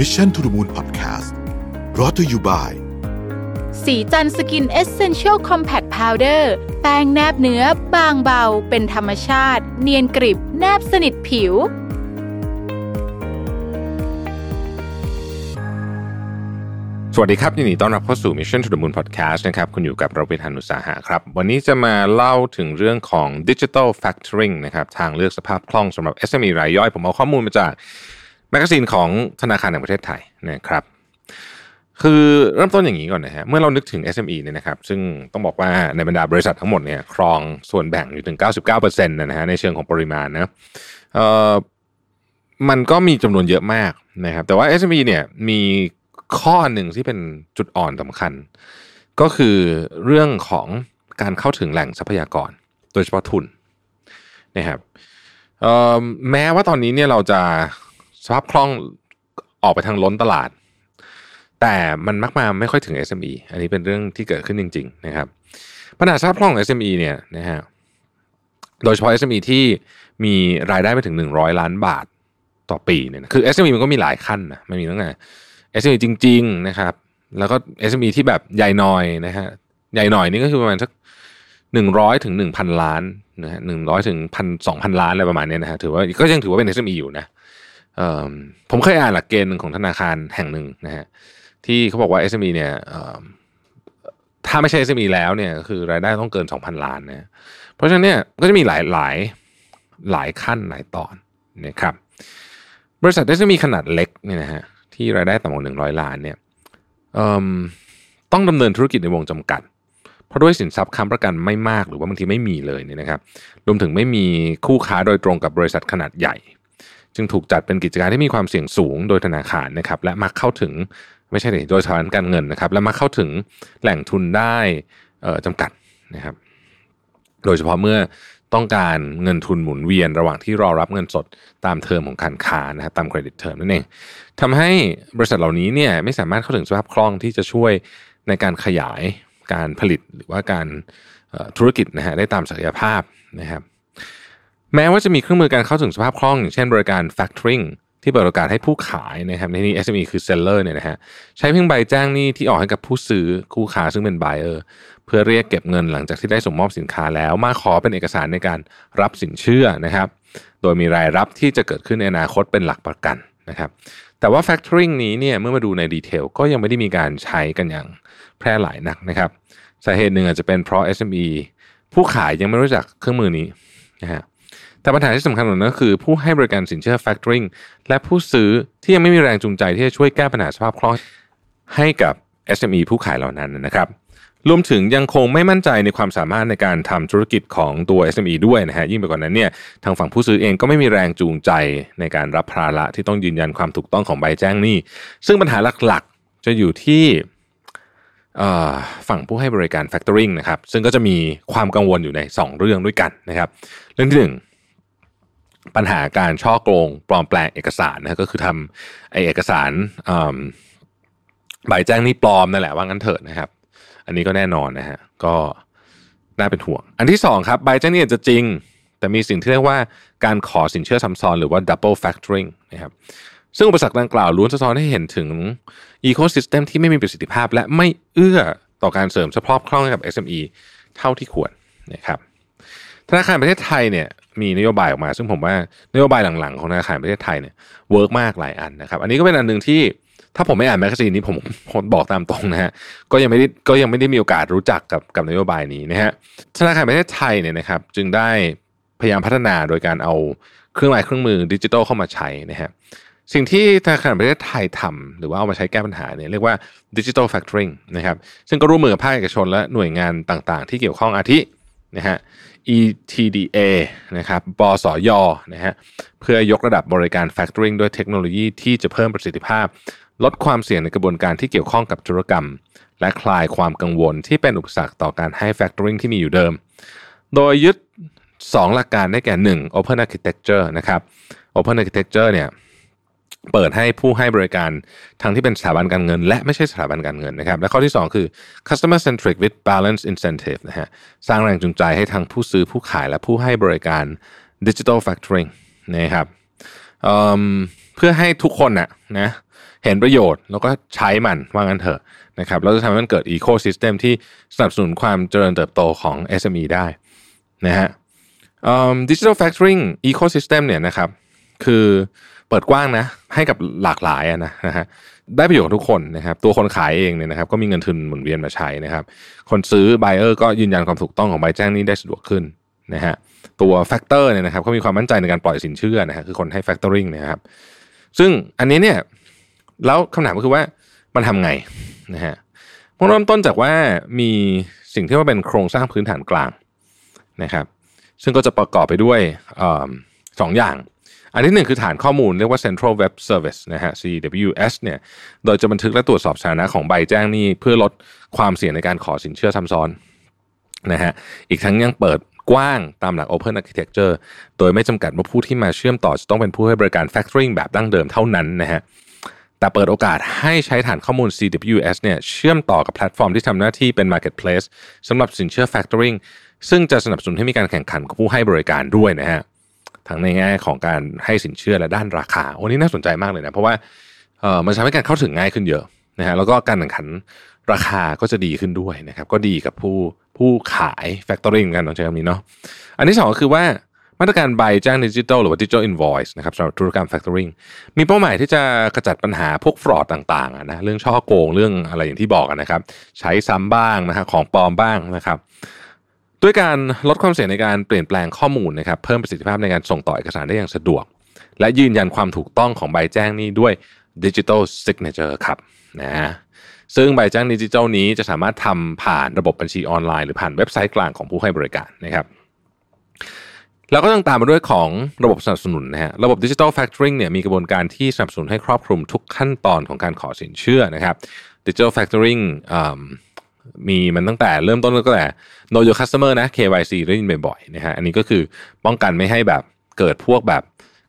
Mission to the Moon Podcast รอ t ธออยู่บ่ายสีจันสกินเอเซนเชียลคอมแพคพาวเดอร์แป้งแนบเนื้อบางเบา เป็นธรรมชาติ เนียนกริบ แนบสนิทผิว สวัสดีครับยินดีต้อนรับเข้าสู่ Mission to the Moon Podcast นะครับ คุณอยู่กับเราเป็นธนุสาหะครับ วันนี้จะมาเล่าถึงเรื่องของ Digital Factoring นะครับ ทางเลือกสภาพคล่องสำหรับ SME รายย่อย ผมเอาข้อมูลมาจาก แมกกาซีนของธนาคารแห่งประเทศไทยนะครับ คือเริ่มต้นอย่างนี้ก่อนนะฮะเมื่อเรานึกถึง SME เนี่ยนะครับ ซึ่งต้องบอกว่าในบรรดาบริษัททั้งหมดเนี่ยครองส่วนแบ่งอยู่ถึง 99%นะฮะในเชิงของปริมาณนะเอ่อมันก็มีจำนวนเยอะมากนะครับ แต่ว่า SME เนี่ยมีข้อหนึ่งที่เป็นจุดอ่อนสำคัญ ก็คือเรื่องของการเข้าถึงแหล่งทรัพยากร โดยเฉพาะทุนนะครับเอ่อแม้ว่าตอนนี้เนี่ยเราจะ สภาพคล่องออกไปทางล้นตลาด แต่มันมักมาไม่ค่อยถึง SME อันนี้เป็นเรื่องที่เกิดขึ้นจริง ๆ นะครับปัญหาสภาพคล่องของ SME เนี่ยนะฮะโดยเฉพาะ SME ที่มีรายได้ไปถึง 100 ล้านบาทต่อปีเนี่ยนะคือ SME มันก็มีหลายขั้นนะมันมีตั้งแต่ SME จริง ๆ นะครับ แล้วก็ SME ที่แบบใหญ่หน่อยนะฮะใหญ่หน่อยนี่ก็คือประมาณสักหนึ่งร้อยถึงหนึ่งพันล้านนะฮะหนึ่งร้อยถึงพันสองพันล้านอะไรประมาณเนี้ยนะฮะถือว่าก็ยังถือว่าเป็น SME อยู่นะ ผมเคยอ่านหลักเกณฑ์หนึ่งของธนาคารแห่งหนึ่งนะฮะที่เขาบอกว่า SME เนี่ยเอ่อถ้าไม่ใช่ SME แล้วเนี่ยคือรายได้ต้องเกิน 2,000 ล้านนะเพราะฉะนั้นเนี่ยก็จะมีหลายหลายหลายขั้นหลายตอนนะครับบริษัท SME ขนาดเล็กเนี่ยนะฮะที่รายได้ต่ำกว่าหนึ่งร้อยล้านเนี่ยต้องดำเนินธุรกิจในวงจำกัด เพราะด้วยสินทรัพย์ค้ำประกันไม่มากหรือว่าบางทีไม่มีเลยเนี่ยนะครับรวมถึงไม่มีคู่ค้าโดยตรงกับบริษัทขนาดใหญ่ จึงถูกจัดเป็นกิจการที่มีความเสี่ยงสูงโดยธนาคารนะครับและมักเข้าถึงไม่ใช่โดยสถาบันการเงินนะครับ และมักเข้าถึงแหล่งทุนได้จำกัดนะครับ โดยเฉพาะเมื่อต้องการเงินทุนหมุนเวียนระหว่างที่รอรับเงินสดตามเทอมของการค้านะครับตาม credit term นั่นเองทำให้บริษัทเหล่านี้เนี่ยไม่สามารถเข้าถึงสภาพคล่องที่จะช่วยในการขยายการผลิตหรือว่าการธุรกิจนะฮะได้ตามศักยภาพนะครับ แม้ว่าจะมีเครื่องมือการเข้าถึงสภาพคล่องอย่างเช่นบริการ factoring ที่เปิดโอกาสให้ผู้ขายนะครับในนี้ SME คือ seller เนี่ยนะฮะใช้เพียงใบแจ้งหนี้ที่ออกให้กับผู้ซื้อคู่ค้าซึ่งเป็น buyer เพื่อเรียกเก็บเงินหลังจากที่ได้ส่งมอบสินค้าแล้ว มาขอเป็นเอกสารในการรับสินเชื่อนะครับ โดยมีรายรับที่จะเกิดขึ้นในอนาคตเป็นหลักประกันนะครับ แต่ว่า factoring นี้เนี่ยเมื่อมาดูในดีเทลก็ยังไม่ได้มีการใช้กันอย่างแพร่หลายนักนะครับสาเหตุหนึ่งอาจจะเป็นเพราะ SME ผู้ขายยังไม่รู้จักเครื่องมือนี้นะฮะ แต่ปัญหาที่สำคัญกว่านั้นก็คือ ผู้ให้บริการสินเชื่อ factoring และผู้ซื้อที่ยังไม่มีแรงจูงใจที่จะช่วยแก้ปัญหาสภาพคล่องให้กับ SME ผู้ขายเหล่านั้นนะครับรวมถึงยังคงไม่มั่นใจในความสามารถในการทำธุรกิจของตัว SME ด้วยนะฮะยิ่งไปกว่านั้นเนี่ยทางฝั่งผู้ซื้อเองก็ไม่มีแรงจูงใจในการรับภาระที่ต้องยืนยันความถูกต้องของใบแจ้งหนี้ซึ่งปัญหาหลักๆ จะอยู่ที่ฝั่งผู้ให้บริการ factoring นะครับซึ่งก็จะมีความกังวลอยู่ใน 2 เรื่องด้วยกันนะครับ เรื่องที่1 ปัญหาการช่อโกงปลอมแปลงเอกสารนะก็คือทำไอเอกสารใบแจ้งนี้ปลอมนั่นแหละว่างั้นเถิดนะครับ อันนี้ก็แน่นอนนะฮะก็น่าเป็นห่วง อันที่2ครับใบแจ้งหนี้จะจริง แต่มีสิ่งที่เรียกว่าการขอสินเชื่อซ้ำซ้อนหรือว่า double factoring นะครับซึ่งอุปสรรคดังกล่าวล้วนสะท้อนให้เห็นถึง ecosystem ที่ไม่มีประสิทธิภาพ และไม่เอื้อต่อการเสริมสภาพคล่องให้กับ SME เท่าที่ควรนะครับธนาคารประเทศไทยเนี่ย มีนโยบายออกมา ซึ่งผมว่านโยบายหลังๆของธนาคารประเทศไทยเนี่ย work มากหลายอันนะครับ อันนี้ก็เป็นอันหนึ่งที่ถ้าผมไม่อ่าน magazine นี้ผมผมบอกตามตรงนะฮะก็ยังไม่ได้ก็ยังไม่ได้มีโอกาสรู้จักกับกับนโยบายนี้นะฮะธนาคารประเทศไทยเนี่ยนะครับ จึงได้พยายามพัฒนาโดยการเอาเครื่องลายเครื่องมือดิจิทัลเข้ามาใช้นะฮะสิ่งที่ธนาคารประเทศไทยทำหรือว่าเอามาใช้แก้ปัญหาเนี่ยเรียกว่าดิจิทัลแฟ c ทอริงนะครับซึ่งก็ร่วมมือกับภาคเอกชนและหน่วยงานต่างๆ ที่เกี่ยวข้องอาทินะฮะ ETDA นะครับบสยนะฮะเพื่อยกระดับบริการ Factoring ด้วยเทคโนโลยีที่จะเพิ่มประสิทธิภาพ ลดความเสี่ยงในกระบวนการที่เกี่ยวข้องกับธุรกรรม และคลายความกังวลที่เป็นอุปสรรคต่อการให้ Factoring ที่มีอยู่เดิม โดยยึด 2 หลักการได้แก่ 1. Open Architecture นะครับ Open Architecture เนี่ย เปิดให้ผู้ให้บริการทั้งที่เป็นสถาบันการเงิน และไม่ใช่สถาบันการเงินนะครับ และข้อที่ 2 คือ customer centric with balance incentive นะฮะสร้างแรงจูงใจให้ทั้งผู้ซื้อผู้ขายและผู้ให้บริการ digital factoring นะครับเพื่อให้ทุกคนนะนะเห็นประโยชน์แล้วก็ใช้มันว่างั้นเถอะนะครับแล้วจะทำให้มันเกิด ecosystem ที่สนับสนุนความเจริญเติบโตของ SME ได้นะฮะ digital factoring ecosystem เนี่ยนะครับ คือเปิดกว้างนะ ให้กับหลากหลายนะนะฮะได้ประโยชน์ทุกคนนะครับ ตัวคนขายเองเนี่ยนะครับ ก็มีเงินทุนหมุนเวียนมาใช้นะครับ คนซื้อ buyer ก็ยืนยันความถูกต้องของใบแจ้งหนี้ได้สะดวกขึ้นนะฮะตัว factor เนี่ยนะครับก็มีความมั่นใจในการปล่อยสินเชื่อนะฮะคือคนให้ factoring นะครับ ซึ่งอันนี้เนี่ยแล้วคำถามก็คือว่ามันทำไงนะฮะพเริ่มต้นจากว่ามีสิ่งที่ว่าเป็นโครงสร้างพื้นฐานกลางนะครับ ซึ่งก็จะประกอบไปด้วยสองอย่าง อันที่หนึ่งคือฐานข้อมูลเรียกว่า Central Web Service นะฮะ CWS เนี่ยโดยจะบันทึกและตรวจสอบสถานะของใบแจ้งหนี้เพื่อลดความเสี่ยงในการขอสินเชื่อซ้ำซ้อนนะฮะอีกทั้งยังเปิดกว้างตามหลัก Open Architecture โดยไม่จำกัดว่าผู้ที่มาเชื่อมต่อจะต้องเป็นผู้ให้บริการ Factoring แบบดั้งเดิมเท่านั้นนะฮะแต่เปิดโอกาสให้ใช้ฐานข้อมูล CWS เนี่ยเชื่อมต่อกับแพลตฟอร์มที่ทำหน้าที่เป็น Marketplace สำหรับสินเชื่อ Factoring ซึ่งจะสนับสนุนให้มีการแข่งขันกับผู้ให้บริการด้วยนะฮะ ทั้งในแง่ของการให้สินเชื่อและด้านราคาโอ้นี่น่าสนใจมากเลยนะ เพราะว่าเออมันทำให้การเข้าถึงง่ายขึ้นเยอะนะฮะแล้วก็การแข่งขันราคาก็จะดีขึ้นด้วยนะครับ ก็ดีกับผู้ผู้ขาย factoring กันต้องใช้คำนี้เนาะอันที่สองก็คือว่ามาตรการใบแจ้งหนี้ดิจิทัลหรือว่า digital invoice นะครับสำหรับธุรกรรม factoring มีเป้าหมายที่จะกระจัดปัญหาพวก fraud ต่างๆนะเรื่องฉ้อโกงเรื่องอะไรอย่างที่บอกนะครับ ใช้ซ้ำบ้างนะฮะของปลอมบ้างนะครับ ด้วยการลดความเสี่ยงในการเปลี่ยนแปลงข้อมูลนะครับเพิ่มประสิทธิภาพในการส่งต่อเอกสารได้อย่างสะดวก และยืนยันความถูกต้องของใบแจ้งหนี้ด้วย digital signature ครับนะซึ่งใบแจ้งหนี้ดิจิทัลนี้จะสามารถทำผ่านระบบบัญชีออนไลน์ หรือผ่านเว็บไซต์กลางของผู้ให้บริการนะครับแล้วก็ต้องตามมาด้วยของระบบสนับสนุนนะฮะระบบ digital factoring เนี่ยมีกระบวนการที่สนับสนุนให้ครอบคลุมทุกขั้นตอนของการขอสินเชื่อนะครับ digital factoring มีมันตั้งแต่เริ่มต้นก็แต่ know your customer นะ KYC ได้ยินบ่อยๆนะฮะอันนี้ก็คือป้องกันไม่ให้แบบเกิดพวกแบบ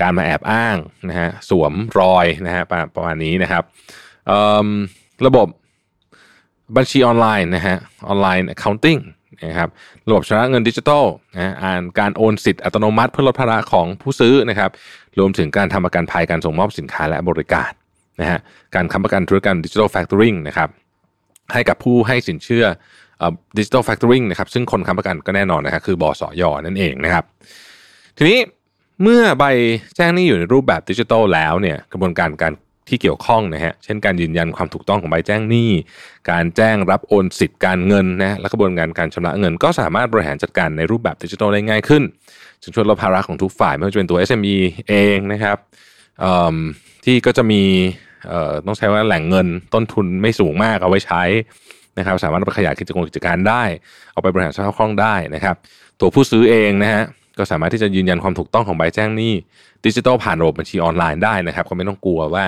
การมาแอบอ้างนะฮะสวมรอยนะฮะประมาณนี้นะครับระบบบัญชีออนไลน์นะฮะออนไลน์ accounting นะครับระบบชำระเงินดิจิทัลนะอ่านการโอนสิทธิ์อัตโนมัติเพื่อลดภาระของผู้ซื้อนะครับรวมถึงการทำประกันภัยการส่งมอบสินค้าและบริการนะฮะการค้ำประกันธุรกรรมดิจิทัลแฟคทอริงนะครับ ให้กับผู้ให้สินเชื่อดิจิทัลแฟคทอริงนะครับซึ่งคนค้ำประกันก็แน่นอนนะครับคือบสอยนั่นเองนะครับ ทีนี้เมื่อใบแจ้งนี้อยู่ในรูปแบบดิจิทัลแล้วเนี่ยกระบวนการการที่เกี่ยวข้องนะฮะเช่นการยืนยันความถูกต้องของใบแจ้งหนี้ การแจ้งรับโอนสิทธิ์การเงินนะและกระบวนการการชำระเงิน ก็สามารถบริหารจัดการในรูปแบบดิจิทัลได้ง่ายขึ้นจึงช่วยลดภาระของทุกฝ่ายไม่ว่าจะเป็นตัว SME เองนะครับที่ก็จะมี ต้องใช้ว่าแหล่งเงินต้นทุนไม่สูงมากเอาไว้ใช้นะครับ สามารถไปขยายกิจการกิจการได้ เอาไปบริหารสภาพคล่องได้นะครับ ตัวผู้ซื้อเองนะฮะก็สามารถที่จะยืนยันความถูกต้องของใบแจ้งหนี้ดิจิทัลผ่านระบบบัญชีออนไลน์ได้นะครับ ก็ไม่ต้องกลัวว่า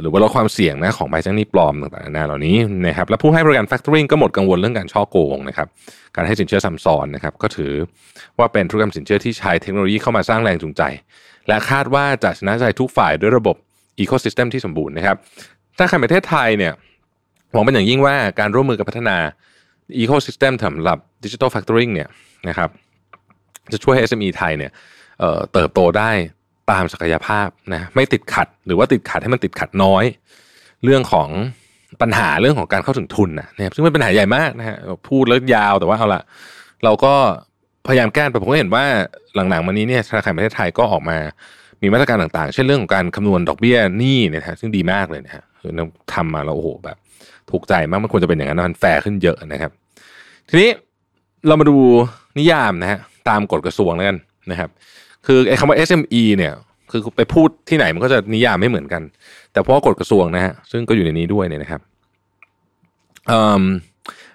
หรือว่าลดความเสี่ยงนะของใบแจ้งหนี้ปลอมต่างๆนานาเหล่านี้นะครับและผู้ให้บริการแฟคทอริงก็หมดกังวลเรื่องการช่อโกงนะครับการให้สินเชื่อซ้ำซ้อนนะครับก็ถือว่าเป็นธุรกรรมสินเชื่อที่ใช้เทคโนโลยีเข้ามาสร้างแรงจูงใจ และคาดว่าจะชนะใจทุกฝ่ายด้วยระบบ ecosystem ที่สมบูรณ์นะครับธนาคารประเทศไทยเนี่ยหวังเป็นอย่างยิ่งว่าการร่วมมือกับพัฒนา ecosystem สำหรับ digital factoring เนี่ยนะครับจะช่วยให้ SME ไทยเนี่ยเติบโตได้ตามศักยภาพนะไม่ติดขัดหรือว่าติดขัดให้มันติดขัดน้อย เรื่องของปัญหาเรื่องของการเข้าถึงทุนนะนะครับซึ่งเป็นปัญหาใหญ่มากนะฮะพูดแล้วยาวแต่ว่าเอาละเราก็พยายามแก้แต่ผมก็เห็นว่าหลังๆมานี้เนี่ยธนาคารประเทศไทยก็ออกมา มีมาตรการต่างๆ เช่นเรื่องของการคำนวณดอกเบี้ยหนี้นี่ยฮะซึ่งดีมากเลยนะฮะคือทำมาแล้วโอ้โหแบบ ถูกใจมากมันควรจะเป็นอย่างนั้นมันแฟร์ขึ้นเยอะนะครับ ทีนี้เรามาดูนิยามนะฮะตามกฎกระทรวงแล้วกันนะครับ คือไอ้คำว่า SME เนี่ยคือไปพูดที่ไหนมันก็จะนิยามไม่เหมือนกัน แต่เพราะกฎกระทรวงนะฮะซึ่งก็อยู่ในนี้ด้วยเนี่ยนะครับ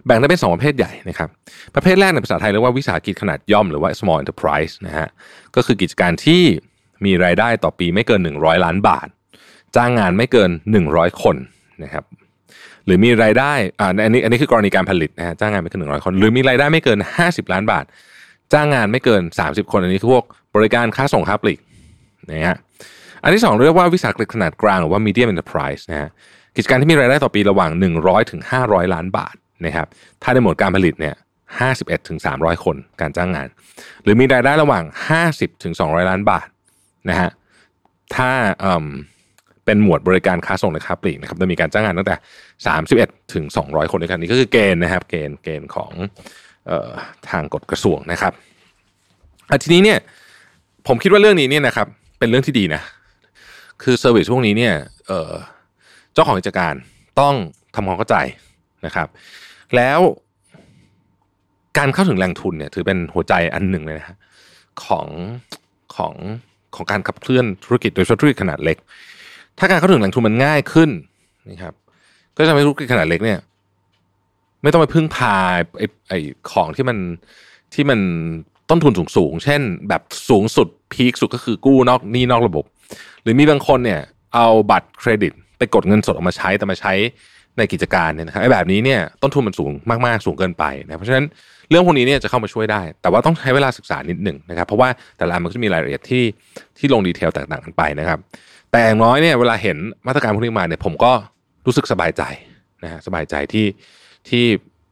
แบ่งได้เป็นสองประเภทใหญ่นะครับ ประเภทแรกในภาษาไทยเรียกว่าวิสาหกิจขนาดย่อมหรือว่า small enterprise นะฮะก็คือกิจการที่ มีรายได้ต่อปีไม่เกิน 100 ล้านบาท จ้างงานไม่เกิน 100 คนนะครับหรือมีรายได้อ่าอันนี้อันนี้คือกรณีการผลิตนะฮะจ้างงานไม่เกิน100คน หรือมีรายได้ไม่เกิน50ล้านบาท จ้างงานไม่เกิน30คน อันนี้คือพวกบริการค้าส่งค้าปลีกนะฮะอันที่สองเรียกว่าวิสาหกิจขนาดกลางหรือว่า medium enterprise นะฮะกิจการที่มีรายได้ต่อปีระหว่าง100ถึง500ล้านบาทนะครับถ้าในหมวดการผลิตเนี่ย51ถึง300คนการจ้างงาน หรือมีรายได้ระหว่าง50ถึง200ล้านบาท นะฮะถ้าเป็นหมวดบริการค้าส่งในค้าปลีกนะครับจะมีการจ้างงานตั้งแต่ 31 ถึง 200 คนด้วยกันนี่ก็คือเกณฑ์นะครับ เกณฑ์เกณฑ์ของออทางกฎกระทรวงนะครับทีนี้เนี่ยผมคิดว่าเรื่องนี้เนี่ยนะครับเป็นเรื่องที่ดีนะ คือ service พวกนี้เนี่ยเจ้าของกิจการต้องทำความเข้าใจนะครับ แล้วการเข้าถึงแหล่งทุนเนี่ยถือเป็นหัวใจอันหนึ่งเลยนะของของ ของการขับเคลื่อนธุรกิจโดยเฉพาะธุรกิจขนาดเล็ก ถ้าการเข้าถึงแหล่งทุนมันง่ายขึ้นนะครับ ก็จะทำให้ธุรกิจขนาดเล็กเนี่ย ไม่ต้องไปพึ่งพาไอ้ไอ้ของที่มันที่มันต้นทุนสูงสูงเช่น แบบสูงสุดพีคสุดก็คือกู้นอกนี่นอกระบบ หรือมีบางคนเนี่ย เอาบัตรเครดิต ไปกดเงินสดออกมาใช้แต่มาใช้ ในกิจการเนี่ยนะครับไอ้แบบนี้เนี่ยต้นทุนมันสูงมากๆสูงเกินไปนะเพราะฉะนั้นเรื่องพวกนี้เนี่ยจะเข้ามาช่วยได้ แต่ว่าต้องใช้เวลาศึกษานิดหนึ่งนะครับ เพราะว่าแต่ละมันก็จะมีรายละเอียดที่ที่ลงดีเทลแตกต่างกันไปนะครับ แต่อย่างน้อยเนี่ยเวลาเห็นมาตรการพวกนี้มาเนี่ยผมก็รู้สึกสบายใจนะฮะสบายใจที่ที่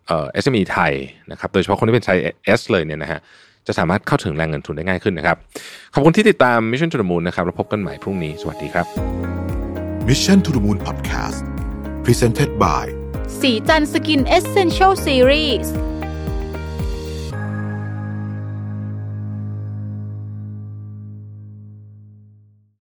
เอ่อ SME ไทยนะครับโดยเฉพาะคนที่เป็นใช้ S เลยเนี่ยนะฮะจะสามารถเข้าถึงแรงเงินทุนได้ง่ายขึ้นนะครับ ขอบคุณที่ติดตาม Mission to the Moon นะครับแล้วพบกันใหม่พรุ่งนี้ สวัสดีครับ Mission to the Moon Podcast Presented by สีจันสกินเอเซนเชลซีรีส์